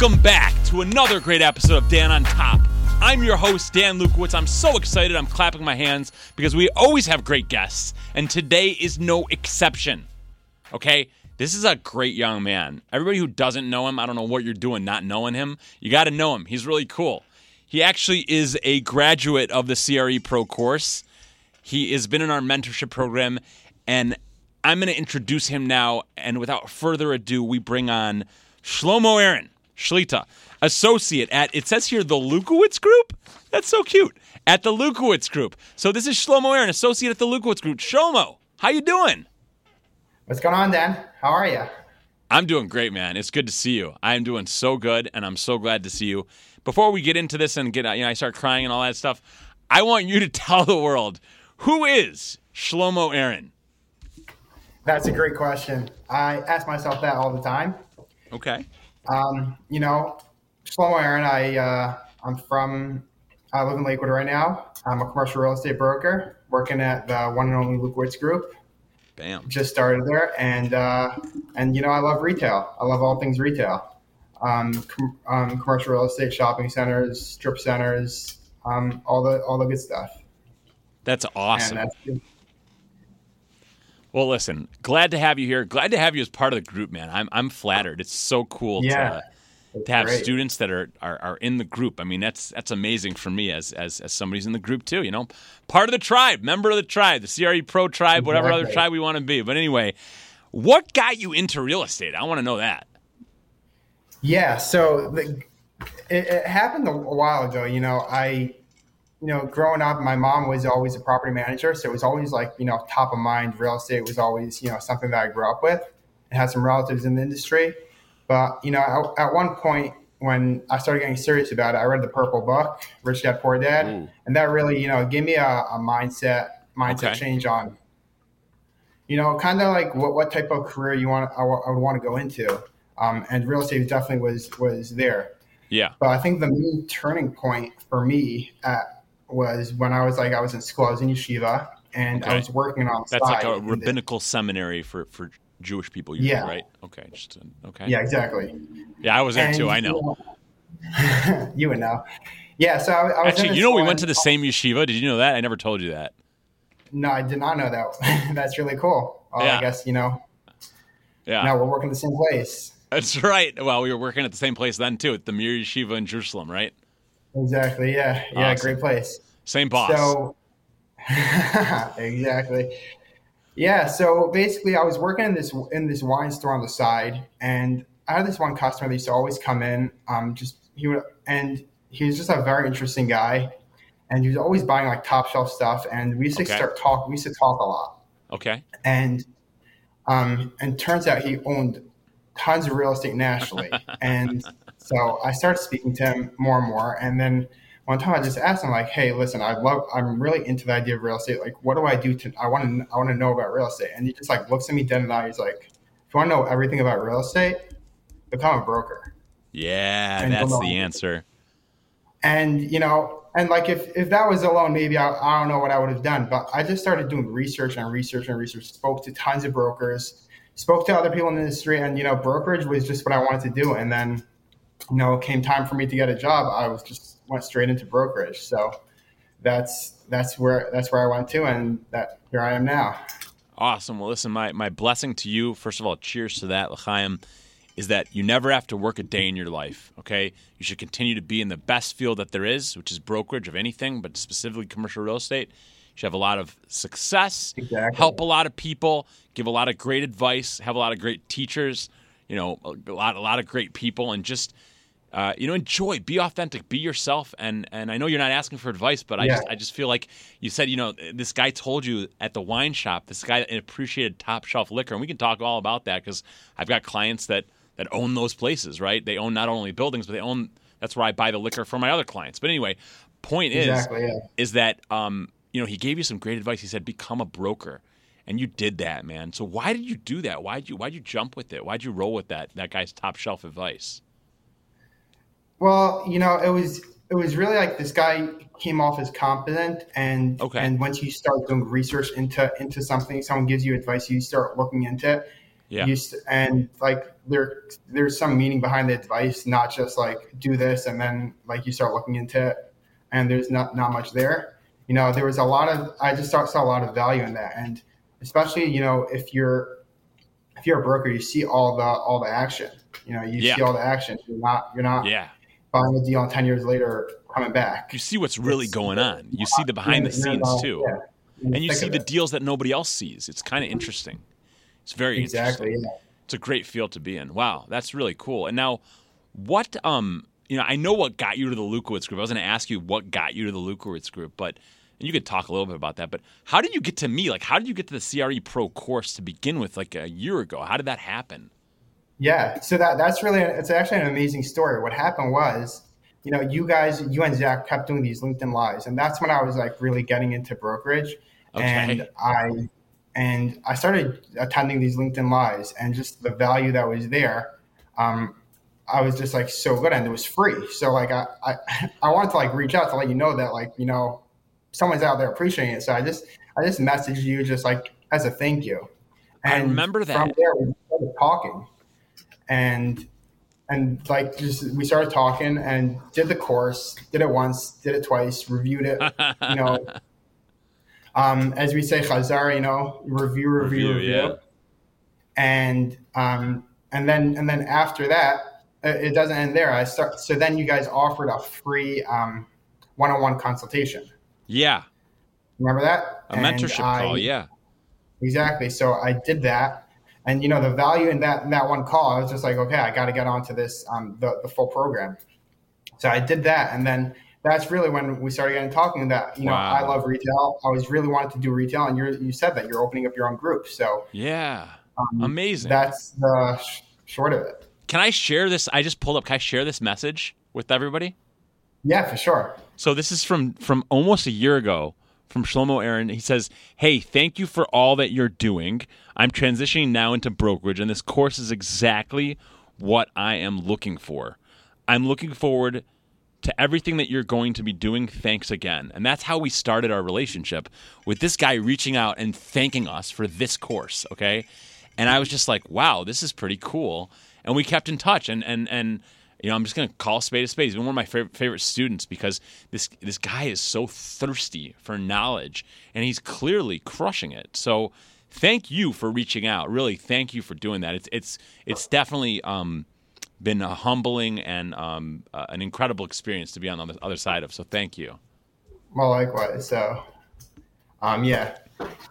Welcome back to another great episode of Dan on Top. I'm your host, Dan Lukowitz. I'm so excited. I'm clapping my hands because we always have great guests, and today is no exception. Okay? This is a great young man. Everybody who doesn't know him, I don't know what you're doing not knowing him. You got to know him. He's really cool. He actually is a graduate of the CRE Pro course. He has been in our mentorship program, and I'm going to introduce him now. And without further ado, we bring on Shlomo Aaron Shlita, associate at, it says here, the Lukowitz Group? That's so cute. At the Lukowitz Group. So this is Shlomo Aaron, associate at the Lukowitz Group. Shlomo, how you doing? What's going on, Dan? How are you? I'm doing great, man. It's good to see you. I am doing so good, and I'm so glad to see you. Before we get into this and get, you know, I start crying and all that stuff, I want you to tell the world who is Shlomo Aaron? That's a great question. I ask myself that all the time. Okay. Um, you know, Shlomo Aaron, I uh, I'm from I live in Lakewood right now. I'm a commercial real estate broker working at the one and only Lukowitz Group. Bam. Just started there, and uh, and you know I love retail. I love all things retail. Um, com- um, commercial real estate, shopping centers, strip centers, um, all the all the good stuff. That's awesome. And that's, well, listen, glad to have you here. Glad to have you as part of the group, man. I'm I'm flattered. It's so cool Yeah. to to have great. students that are, are are in the group. I mean, that's that's amazing for me as as as somebody's in the group too. You know, part of the tribe, member of the tribe, the CRE Pro tribe, whatever other tribe we want to be. But anyway, what got you into real estate? I want to know that. Yeah, so the, it, it happened a, a while ago. You know, I, you know, growing up, my mom was always a property manager, so it was always like you know top of mind. Real estate was always you know something that I grew up with. I had some relatives in the industry, but you know, at, at one point when I started getting serious about it, I read the Purple Book, Rich Dad Poor Dad, Ooh. and that really you know gave me a, a mindset mindset Okay. change on. You know, kind of like what, what type of career you want I, would want to go into, um, and real estate definitely was was there. Yeah. But I think the main turning point for me at, was when I was like I was in school, I was in yeshiva, and Okay. I was working on That's like a in the- rabbinical seminary for for Jewish people, Yeah. right? Okay. Just okay. Yeah, exactly. Yeah, I was there And, too. I know. You, know, you would know. Yeah, so I, I was Actually, you know, we went to the same yeshiva. Did you know that? I never told you that. No, I did not know that. That's really cool. Well, Yeah. I guess you know. Yeah. Now we're working the same place. That's right. Well, we were working at the same place then too, at the Mir Yeshiva in Jerusalem, right? Exactly. Yeah. Yeah. Awesome. Great place. Same boss. So exactly. Yeah, so basically I was working in this in this wine store on the side and I had this one customer that used to always come in um just he would and he was just a very interesting guy and he was always buying like top shelf stuff and we used to Okay. start talk we used to talk a lot okay. and um and turns out he owned tons of real estate nationally and so i started speaking to him more and more and then one time i just asked him like hey listen i love i'm really into the idea of real estate. Like what do i do to i want to i want to know about real estate. And he just like looks at me dead in the eye. He's like if you want to know everything about real estate become a broker. Yeah, And that's the answer. and you know and like if, if that was alone maybe I, I don't know what i would have done. But i just started doing research and research and research. Spoke to tons of brokers. Spoke to other people in the industry. And you know brokerage was just what i wanted to do. And then you know it came time for me to get a job i was just went straight into brokerage so that's that's where that's where i went to and that here i am now Awesome. Well, listen, my, my blessing to you, first of all, cheers to that, L'chaim, is that you never have to work a day in your life, okay? You should continue to be in the best field that there is, which is brokerage of anything, but specifically commercial real estate. You should have a lot of success, Exactly. help a lot of people, give a lot of great advice, have a lot of great teachers, you know, a lot, a lot of great people, and just uh, you know, enjoy, be authentic, be yourself. And and I know you're not asking for advice, but I Yeah. just I just feel like you said, you know, this guy told you at the wine shop, this guy appreciated top shelf liquor, and we can talk all about that because I've got clients that that own those places, right? They own not only buildings, but they own. That's where I buy the liquor for my other clients. But anyway, point is Exactly, yeah. is that um, you know he gave you some great advice. He said become a broker. And you did that, man. So why did you do that? Why did you why'd you jump with it? Why did you roll with that that guy's top shelf advice? Well, you know, it was it was really like this guy came off as competent and Okay. and once you start doing research into into something, someone gives you advice, you start looking into it. Yeah. You st- and like there there's some meaning behind the advice, not just like do this and then like you start looking into it and there's not not much there. You know, there was a lot of I just saw, saw a lot of value in that, and especially you know if you're if you're a broker, you see all the all the action. You know, you Yeah. see all the action. You're not you're not Yeah. Buying a deal and ten years later coming back. You see what's really It's- going on. You see the behind the scenes too. yeah. And you see the it. deals that nobody else sees. It's kind of interesting. It's very exactly. interesting. Yeah. It's a great field to be in. Wow, that's really cool. And now, what um, you know, I know what got you to the Lukowitz group. I was going to ask you what got you to the Lukowitz group, but and you could talk a little bit about that. But how did you get to me? Like, how did you get to the CRE Pro course to begin with? Like a year ago, how did that happen? Yeah, so that that's really it's actually an amazing story. What happened was, you know, you guys, you and Zach kept doing these LinkedIn lives, and that's when I was like really getting into brokerage, Okay. and I and I started attending these LinkedIn lives, and just the value that was there, um, I was just like so good, and it was free. So like I I, I wanted to like reach out to let you know that like you know someone's out there appreciating it. So I just I just messaged you just like as a thank you. I remember that. From there, we started talking, and and like just we started talking and did the course, did it once, did it twice, reviewed it. You know, um, as we say, Chazar, you know, review, review, Review, review, yeah. and um, and then and then after that, it it doesn't end there. I start. So then you guys offered a free um, one-on-one consultation. Yeah, Remember that? a And mentorship I- call. Yeah, Exactly. So I did that, and you know the value in that in that one call, I was just like, okay, I got to get onto this um, the the full program. So I did that, and then that's really when we started getting talking. That you know Wow. I love retail. I was really wanted to do retail, and you you said that you're opening up your own group. So yeah, um, amazing. that's the sh- short of it. Can I share this? I just pulled up. Can I share this message with everybody? Yeah, for sure. So this is from from almost a year ago from Shlomo Aaron. He says, "Hey, thank you for all that you're doing. I'm transitioning now into brokerage, and this course is exactly what I am looking for. I'm looking forward to everything that you're going to be doing. Thanks again." And that's how we started our relationship with this guy reaching out and thanking us for this course. Okay, and I was just like, "Wow, this is pretty cool." And we kept in touch, and and and you know, I'm just gonna call spade a spade. He's been one of my favorite, favorite students because this this guy is so thirsty for knowledge, and he's clearly crushing it. So, thank you for reaching out. Really, thank you for doing that. It's it's it's definitely um, been a humbling and um, uh, an incredible experience to be on the other side of. So, thank you. Well, likewise. So, um, yeah,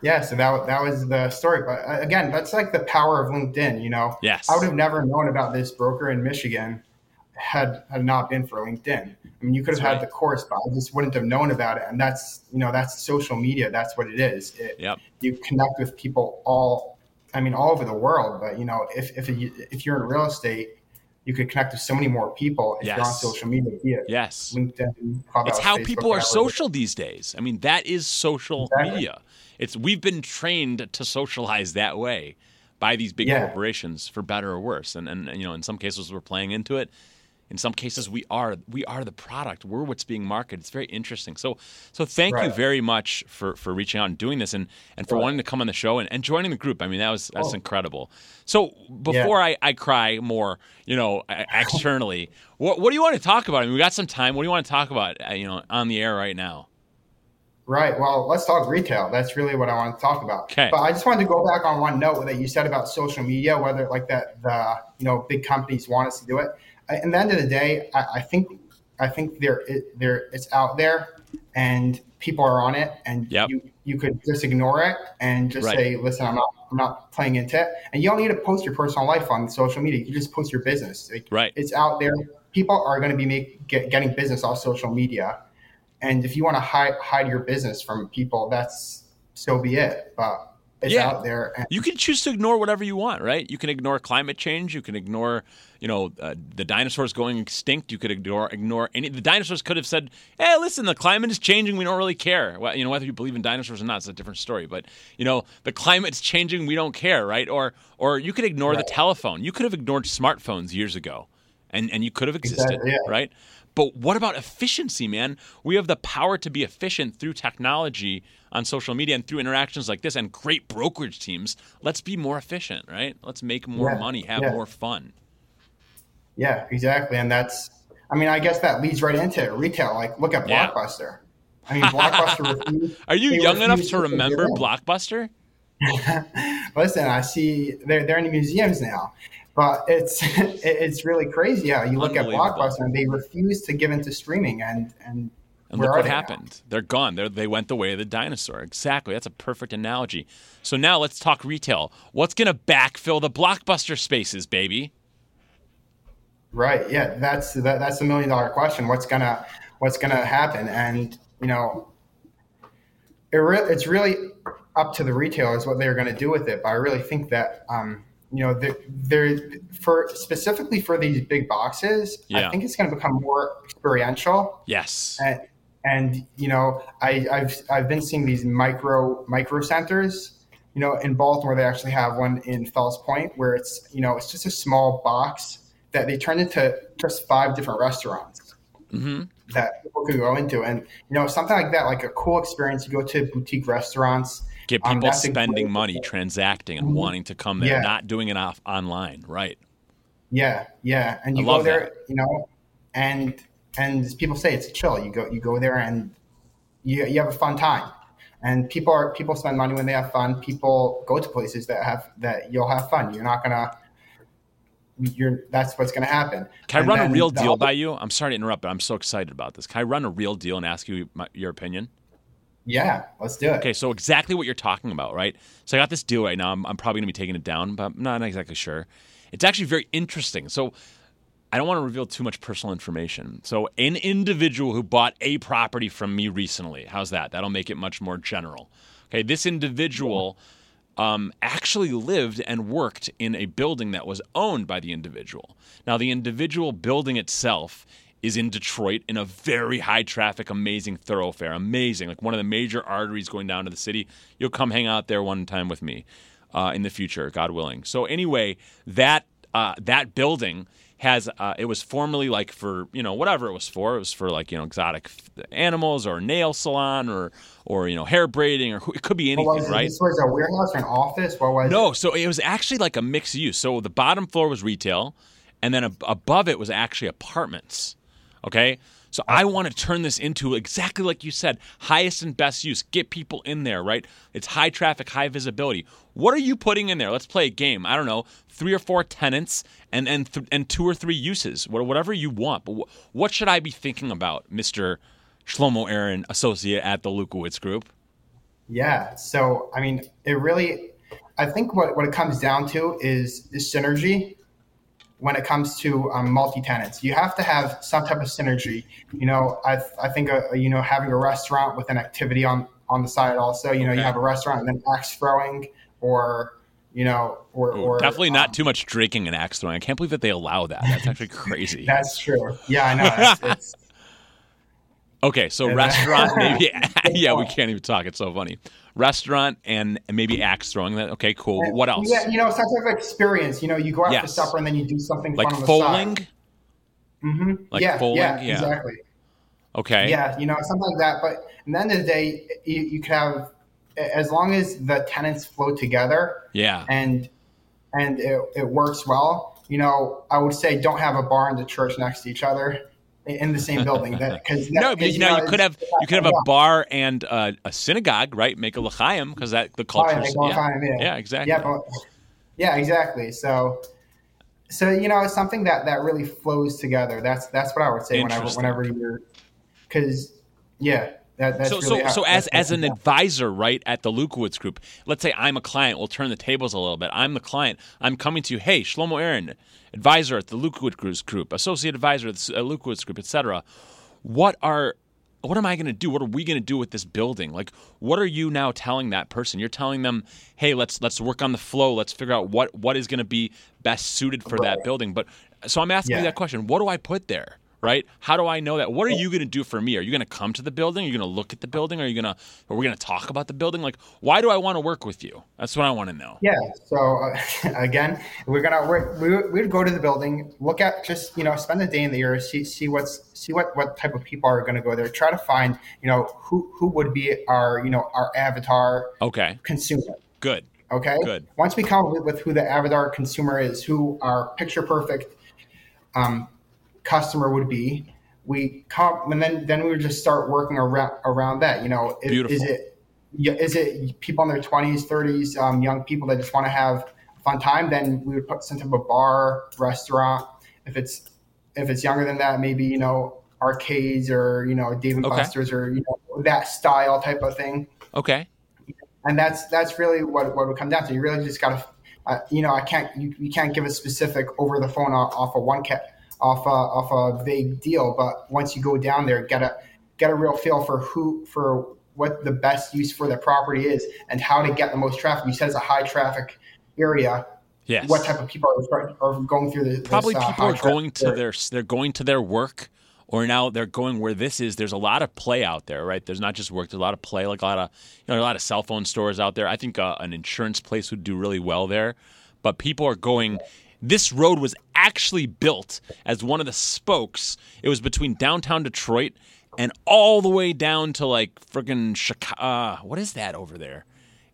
yeah. So that that was the story. But uh, again, that's like the power of LinkedIn. You know, Yes. I would have never known about this broker in Michigan had had not been for LinkedIn. I mean, you could have That's had right. the course, but I just wouldn't have known about it. And that's you know that's social media. That's what it is. It, Yep. You connect with people all. I mean, all over the world. But you know, if if if you're in real estate. You could connect with so many more people if you're on Yes. social media, it Yes. LinkedIn, It's how Facebook, people are social these days. I mean, that is social Exactly. media. It's we've been trained to socialize that way by these big Yeah. corporations, for better or worse. And and you know, in some cases, we're playing into it. In some cases, we are we are the product. We're what's being marketed. It's very interesting. So so thank you very much for for reaching out and doing this, and and for Right. wanting to come on the show and, and joining the group. I mean, that was that's Oh. incredible. So before I, I cry more, you know, externally, what what do you want to talk about? I mean, we got some time. What do you want to talk about? Uh, you know, on the air right now. Right. Well, let's talk retail. That's really what I want to talk about. Okay. But I just wanted to go back on one note that you said about social media, whether like that the you know big companies want us to do it. I, at the end of the day, I, I think I think there it, there it's out there and people are on it, and Yep. you you could just ignore it and just Right. say, listen, I'm not I'm not playing into it, and you don't need to post your personal life on social media. You just post your business. Like, Right. It's out there. People are going to be make, get, getting business off social media. And if you want to hide hide your business from people, that's so be it. But it's Yeah. out there. And You can choose to ignore whatever you want, right? You can ignore climate change. You can ignore, you know, uh, the dinosaurs going extinct. You could ignore ignore any. The dinosaurs could have said, "Hey, listen, the climate is changing. We don't really care." Well, you know, whether you believe in dinosaurs or not, it's a different story. But you know, the climate's changing. We don't care, right? Or or you could ignore the telephone. You could have ignored smartphones years ago, and and you could have existed, Exactly, yeah. right? But what about efficiency, man? We have the power to be efficient through technology on social media and through interactions like this and great brokerage teams. Let's be more efficient, right? Let's make more Yeah, money, have yeah. more fun. Yeah, exactly. And that's, I mean, I guess that leads right into retail. Like, look at. Blockbuster. I mean, Blockbuster. refused- Are you young enough to remember. Blockbuster? Listen, I see they're they're in museums now, but it's it's really crazy how you look at Blockbuster and they refuse to give into streaming and and. And where look what they now? happened. They're gone. They're, they went the way of the dinosaur. Exactly. That's a perfect analogy. So now let's talk retail. What's going to backfill the blockbuster spaces, baby? Right. Yeah. That's that, that's the million dollar question. What's gonna What's gonna happen? And you know, it re- it's really up to the retailers what they're going to do with it. But I really think that um, you know they're, they're for specifically for these big boxes. Yeah. I think it's going to become more experiential. Yes. And, and you know, I, I've I've been seeing these micro micro centers. You know, in Baltimore, they actually have one in Fells Point where it's you know it's just a small box that they turned into just five different restaurants hmm that people could go into, and you know something like that, like a cool experience. You go to boutique restaurants. Get people spending money, transacting, and wanting to come there, Yeah. not doing it off online. Right. Yeah, yeah, and I you go there, that. you know, and and people say it's chill. You go you go there and you you have a fun time. And people are people spend money when they have fun. People go to places that have that you'll have fun. You're not gonna. You're that's what's gonna happen. Can I And run a real deal by you? I'm sorry to interrupt, but I'm so excited about this. Can I run a real deal and ask you my, your opinion? Yeah, let's do it. Okay, so exactly what you're talking about, right? So I got this deal right now. I'm, I'm probably going to be taking it down, but I'm not exactly sure. It's actually very interesting. So I don't want to reveal too much personal information. So an individual who bought a property from me recently, how's that? That'll make it much more general. Okay, this individual um, actually lived and worked in a building that was owned by the individual. Now, the individual building itself is in Detroit in a very high traffic, amazing thoroughfare. Amazing. Like one of the major arteries going down to the city. You'll come hang out there one time with me uh, in the future, God willing. So, anyway, that, uh, that building has uh, it was formerly like for you know whatever it was for it was for like you know exotic animals or nail salon or or you know hair braiding or it could be anything it? right This was a warehouse or an office. What was no, so it was actually like a mixed use. So the bottom floor was retail, and then ab- above it was actually apartments. Okay, so I want to turn this into exactly like you said, highest and best use. Get people in there, right? It's high traffic, high visibility. What are you putting in there? Let's play a game. I don't know, three or four tenants and and th- and two or three uses, whatever you want. But wh- what should I be thinking about, Mister Shlomo Aaron, associate at the Lukowitz Group? Yeah. So, I mean, it really, I think what, what it comes down to is, is synergy when it comes to um, multi tenants. You have to have some type of synergy. You know, I, I think, uh, you know, having a restaurant with an activity on, on the side also, you know, Okay. you have a restaurant and then axe throwing or, you know, or, Ooh, or definitely not um, too much drinking and axe throwing. I can't believe that they allow that. That's actually crazy. That's true. Yeah, I know. It's, it's, okay, so restaurant, maybe. yeah, we can't even talk. It's so funny. Restaurant and maybe axe throwing. That okay, cool. What else? Yeah, you know, type of experience. You know, you go out for supper and then you do something like fun on the foaling. Mm-hmm. Like yeah, foaling? yeah, Yeah. exactly. Okay. Yeah, you know, something like that. But at the end of the day, you, you could have, as long as the tenants flow together Yeah. and and it, it works well. You know, I would say don't have a bar and the church next to each other in the same building. Because No, but you know, you could have you could have a bar and uh, a synagogue, right? Make a l'chaim because that the culture. yeah, Yeah. yeah. yeah, exactly. Yeah, but, yeah, exactly. So, so you know, it's something that that really flows together. That's that's what I would say whenever whenever you're, because yeah, that, so really so how- so as as an advisor right at the Lukowitz group let's say i'm a client we'll turn the tables a little bit. I'm the client. I'm coming to you hey shlomo aaron advisor at the Lukowitz group associate advisor at the uh, Lukowitz group etc what are what am i going to do? What are we going to do with this building? Like what are you now telling that person? You're telling them hey let's let's work on the flow. Let's figure out what what is going to be best suited for that building. But so i'm asking you that question. What do i put there right? How do I know that? What are you going to do for me? Are you going to come to the building? Are you going to look at the building? Are you going to, are we going to talk about the building? Like, why do I want to work with you? That's what I want to know. Yeah. So uh, again, we're gonna we're, we we'd go to the building, look at just you know spend a day in the area, see see what's see what what type of people are going to go there, try to find you know who who would be our you know our avatar Okay. consumer. Good. Okay. Good. Once we come up with who the avatar consumer is, who our picture perfect um, customer would be, we come and then then we would just start working around around that. You know, is, is it it people in their twenties, thirties, um, young people that just want to have a fun time? Then we would put some type of bar, restaurant. If it's if it's younger than that, maybe you know arcades or you know Dave and Okay. Buster's or you know that style type of thing Okay. and that's that's really what what would come down to. You really just got to, uh, you know, I can't you, you can't give a specific over the phone off, off a one cat off a, off a vague deal, but once you go down there, get a get a real feel for who for what the best use for the property is and how to get the most traffic. You said it's a high traffic area. Yes. What type of people are, are going through the Probably this, uh, people are going to area? their they're going to their work or now they're going where this is there's a lot of play out there right there's not just work there's a lot of play like a lot of you know a lot of cell phone stores out there i think uh, an insurance place would do really well there but people are going this road was actually built as one of the spokes it was between downtown detroit and all the way down to like friggin' chicago uh, what is that over there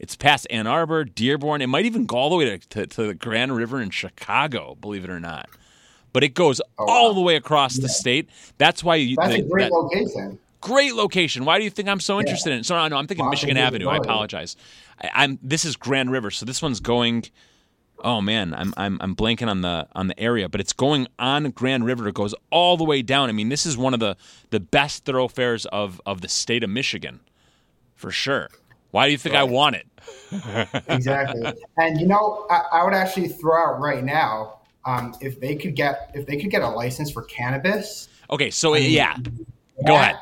it's past Ann Arbor, Dearborn. It might even go all the way to, to, to the Grand River in Chicago, believe it or not. But it goes all the way across the state. That's why you, Oh, That's the- a great that- location. great location. Why do you think I'm so interested in it? So no, no, I'm thinking Michigan Avenue. I apologize. I, I'm this is Grand River, so this one's going. Oh man, I'm I'm I'm blanking on the on the area, but it's going on Grand River. It goes all the way down. I mean, this is one of the the best thoroughfares of of the state of Michigan, for sure. Why do you think I want it? exactly. And you know, I, I would actually throw out right now um, if they could get if they could get a license for cannabis. Okay, so yeah, go that- ahead.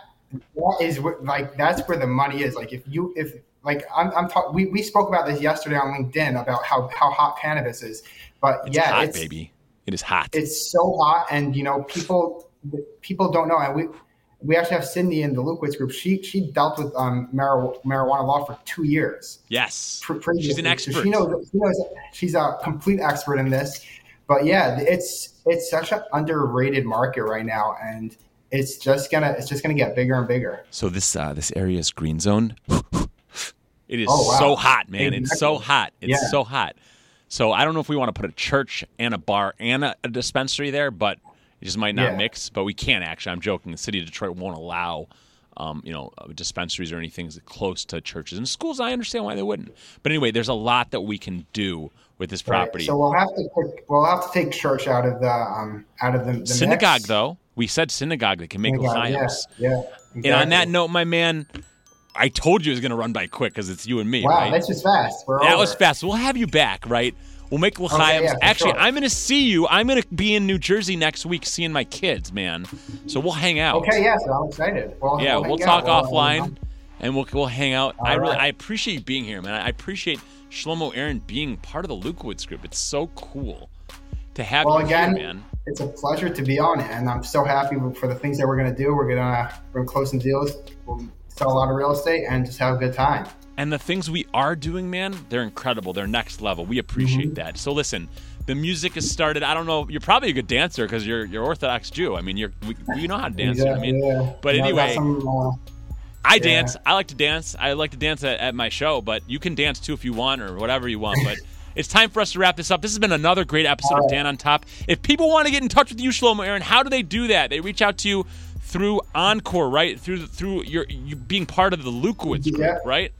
That is what, like that's where the money is. Like if you if like I'm, I'm talking. We, we spoke about this yesterday on LinkedIn about how how hot cannabis is. But It's yeah, hot, it's baby. It is hot. it's so hot, and you know people people don't know. And we we actually have Cindy in the Lukowitz group. She she dealt with um mar- marijuana law for two years. yes, she's an So expert. she knows, she knows she's a complete expert in this. But yeah, it's it's such an underrated market right now, and it's just gonna it's just gonna get bigger and bigger. So this uh, this area is green zoned. it is Oh, wow. so hot, man. It's so hot. It's Yeah. so hot. So I don't know if we want to put a church and a bar and a, a dispensary there, but it just might not Yeah. mix. But we can't actually. I'm joking. The city of Detroit won't allow, um, you know, uh, dispensaries or anything close to churches and schools. I understand why they wouldn't. But anyway, there's a lot that we can do with this Right? property. So we'll have to take, we'll have to take church out of the um out of the, the synagogue, mix. though, we said synagogue. They can make Synagogue, yeah, yeah. And on that note, my man, I told you it was going to run by quick because it's you and me, wow, right? that's just fast. We're That over. was fast. We'll have you back, right? We'll make l'chaim. yeah, for Actually, sure. I'm going to see you. I'm going to be in New Jersey next week seeing my kids, man. So we'll hang out. Okay, yeah, so I'm excited. Well, Yeah, we'll, hang talk out. We'll, uh, offline, and we'll we'll hang out. I really right. I appreciate you being here, man. I appreciate Shlomo Aaron being part of the Lukowitz group. It's so cool to have Well, you again, here, man. it's a pleasure to be on it, and I'm so happy for the things that we're gonna do. We're gonna we're gonna close some deals, we'll sell a lot of real estate, and just have a good time. And the things we are doing, man, they're incredible. They're next level. We appreciate Mm-hmm. that. So listen, the music has started. I don't know. You're probably a good dancer because you're you're Orthodox Jew. I mean, you're we, you know how to dance. I mean, yeah. but You know, I got anyway, I Yeah. dance. I like to dance. I like to dance at, at my show, but you can dance too if you want or whatever you want. But it's time for us to wrap this up. This has been another great episode of Dan on Top. If people want to get in touch with you, Shlomo Aaron, how do they do that? They reach out to you through Encore, right? Through through your you being part of the Lukowitz group, right?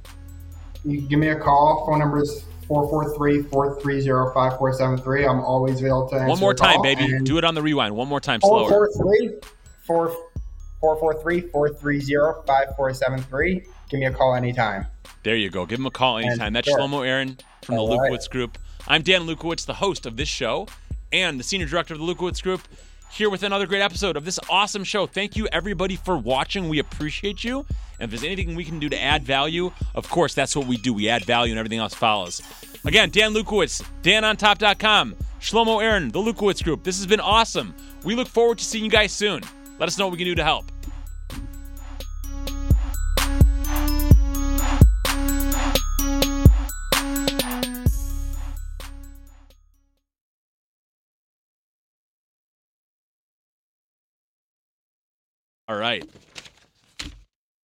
you give me a call. Phone number is 443-430-5473. I'm always available to answer One more the time, baby. and Do it on the rewind. One more time, slower. 443-443-430-5473. Give me a call anytime. There you go. Give him a call anytime. That's sure. Shlomo Aaron from the All right. Lukowitz Group. I'm Dan Lukowitz, the host of this show and the senior director of the Lukowitz Group, here with another great episode of this awesome show. Thank you, everybody, for watching. We appreciate you. And if there's anything we can do to add value, of course, that's what we do. We add value and everything else follows. Again, Dan Lukowitz, danontop.com, Shlomo Aaron, the Lukowitz Group. This has been awesome. We look forward to seeing you guys soon. Let us know what we can do to help. All right.